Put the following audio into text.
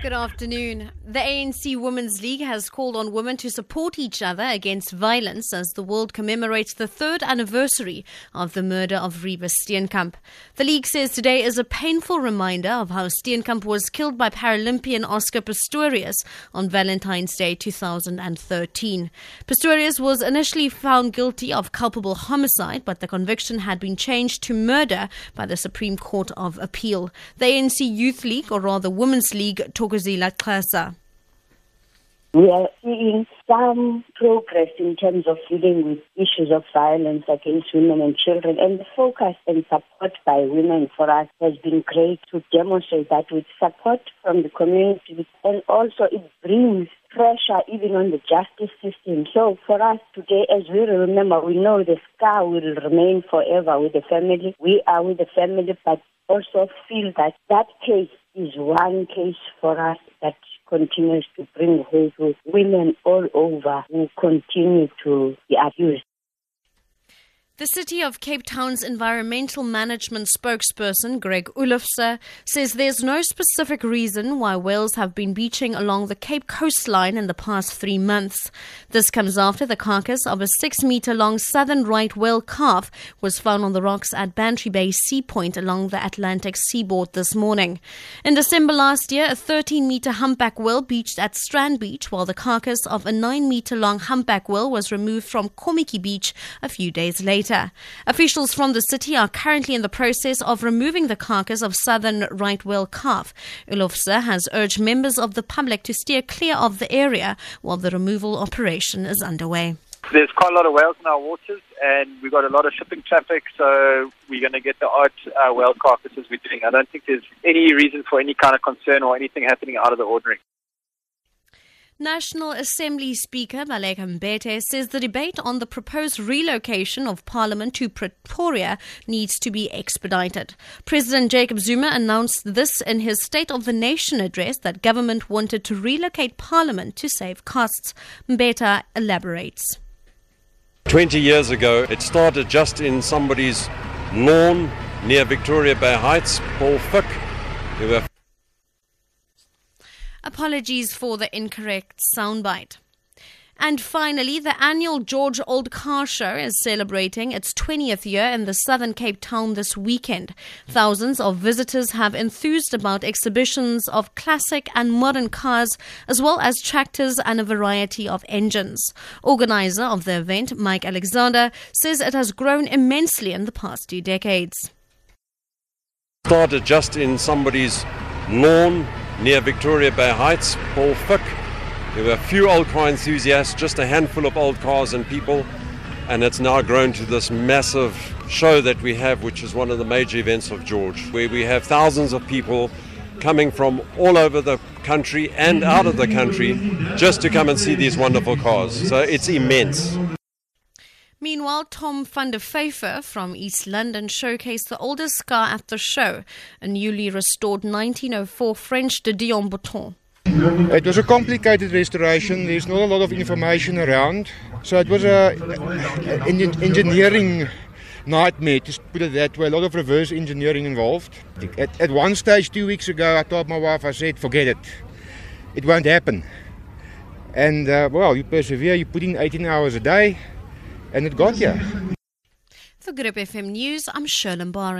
Good afternoon. The ANC Women's League has called on women to support each other against violence as the world commemorates the third anniversary of the murder of Reeva Steenkamp. The league says today is a painful reminder of how Steenkamp was killed by Paralympian Oscar Pistorius on Valentine's Day 2013. Pistorius was initially found guilty of culpable homicide, but the conviction had been changed to murder by the Supreme Court of Appeal. The ANC Youth League, or rather Women's League, Thokozela We are seeing some progress in terms of dealing with issues of violence against women and children. And the focus and support by women for us has been great to demonstrate that with support from the community. And also it brings pressure even on the justice system. So for us today, as we remember, we know the scar will remain forever with the family. We are with the family, but also feel that that case is one case for us that continues to bring hope to women all over who continue to be abused. The City of Cape Town's environmental management spokesperson, Greg Oelofse, says there's no specific reason why whales have been beaching along the Cape coastline in the past three months. This comes after the carcass of a six meter long southern right whale calf was found on the rocks at Bantry Bay Sea Point along the Atlantic seaboard this morning. In December last year, a 13 meter humpback whale beached at Strand Beach, while the carcass of a 9 meter long humpback whale was removed from Kommetjie Beach a few days later later. Officials from the city are currently in the process of removing the carcass of southern right whale calf. Oelofse has urged members of the public to steer clear of the area while the removal operation is underway. There's quite a lot of whales in our waters, and we've got a lot of shipping traffic, so we're going to get the odd uh, whale carcasses we're doing. I don't think there's any reason for any kind of concern or anything happening out of the ordinary. National Assembly Speaker Baleka Mbete says the debate on the proposed relocation of Parliament to Pretoria needs to be expedited. President Jacob Zuma announced this in his State of the Nation address that government wanted to relocate Parliament to save costs. Mbete elaborates. 20 years ago, it started just in somebody's lawn near Victoria Bay Heights, Paul Fick. There were Apologies for the incorrect soundbite. And finally, the annual George Old Car Show is celebrating its 20th year in the Southern Cape Town this weekend. Thousands of visitors have enthused about exhibitions of classic and modern cars, as well as tractors and a variety of engines. Organizer of the event, Mike Alexander, says it has grown immensely in the past two decades. Started just in somebody's lawn near Victoria Bay Heights, Paul Fick. There were a few old car enthusiasts, just a handful of old cars and people, and it's now grown to this massive show that we have, which is one of the major events of George, where we have thousands of people coming from all over the country and out of the country just to come and see these wonderful cars. So it's immense. Meanwhile, Tom van der Pfeiffer from East London showcased the oldest car at the show, a newly restored 1904 French de Dion Bouton. It was a complicated restoration. There's not a lot of information around. So it was an engineering nightmare, to put it that way. A lot of reverse engineering involved. At, at one stage, two weeks ago, I told my wife, I said, forget it. It won't happen. And, uh, well, you persevere, you put in 18 hours a day. En het gaat ja. For Good FM News, I'm Sherlyn Barron.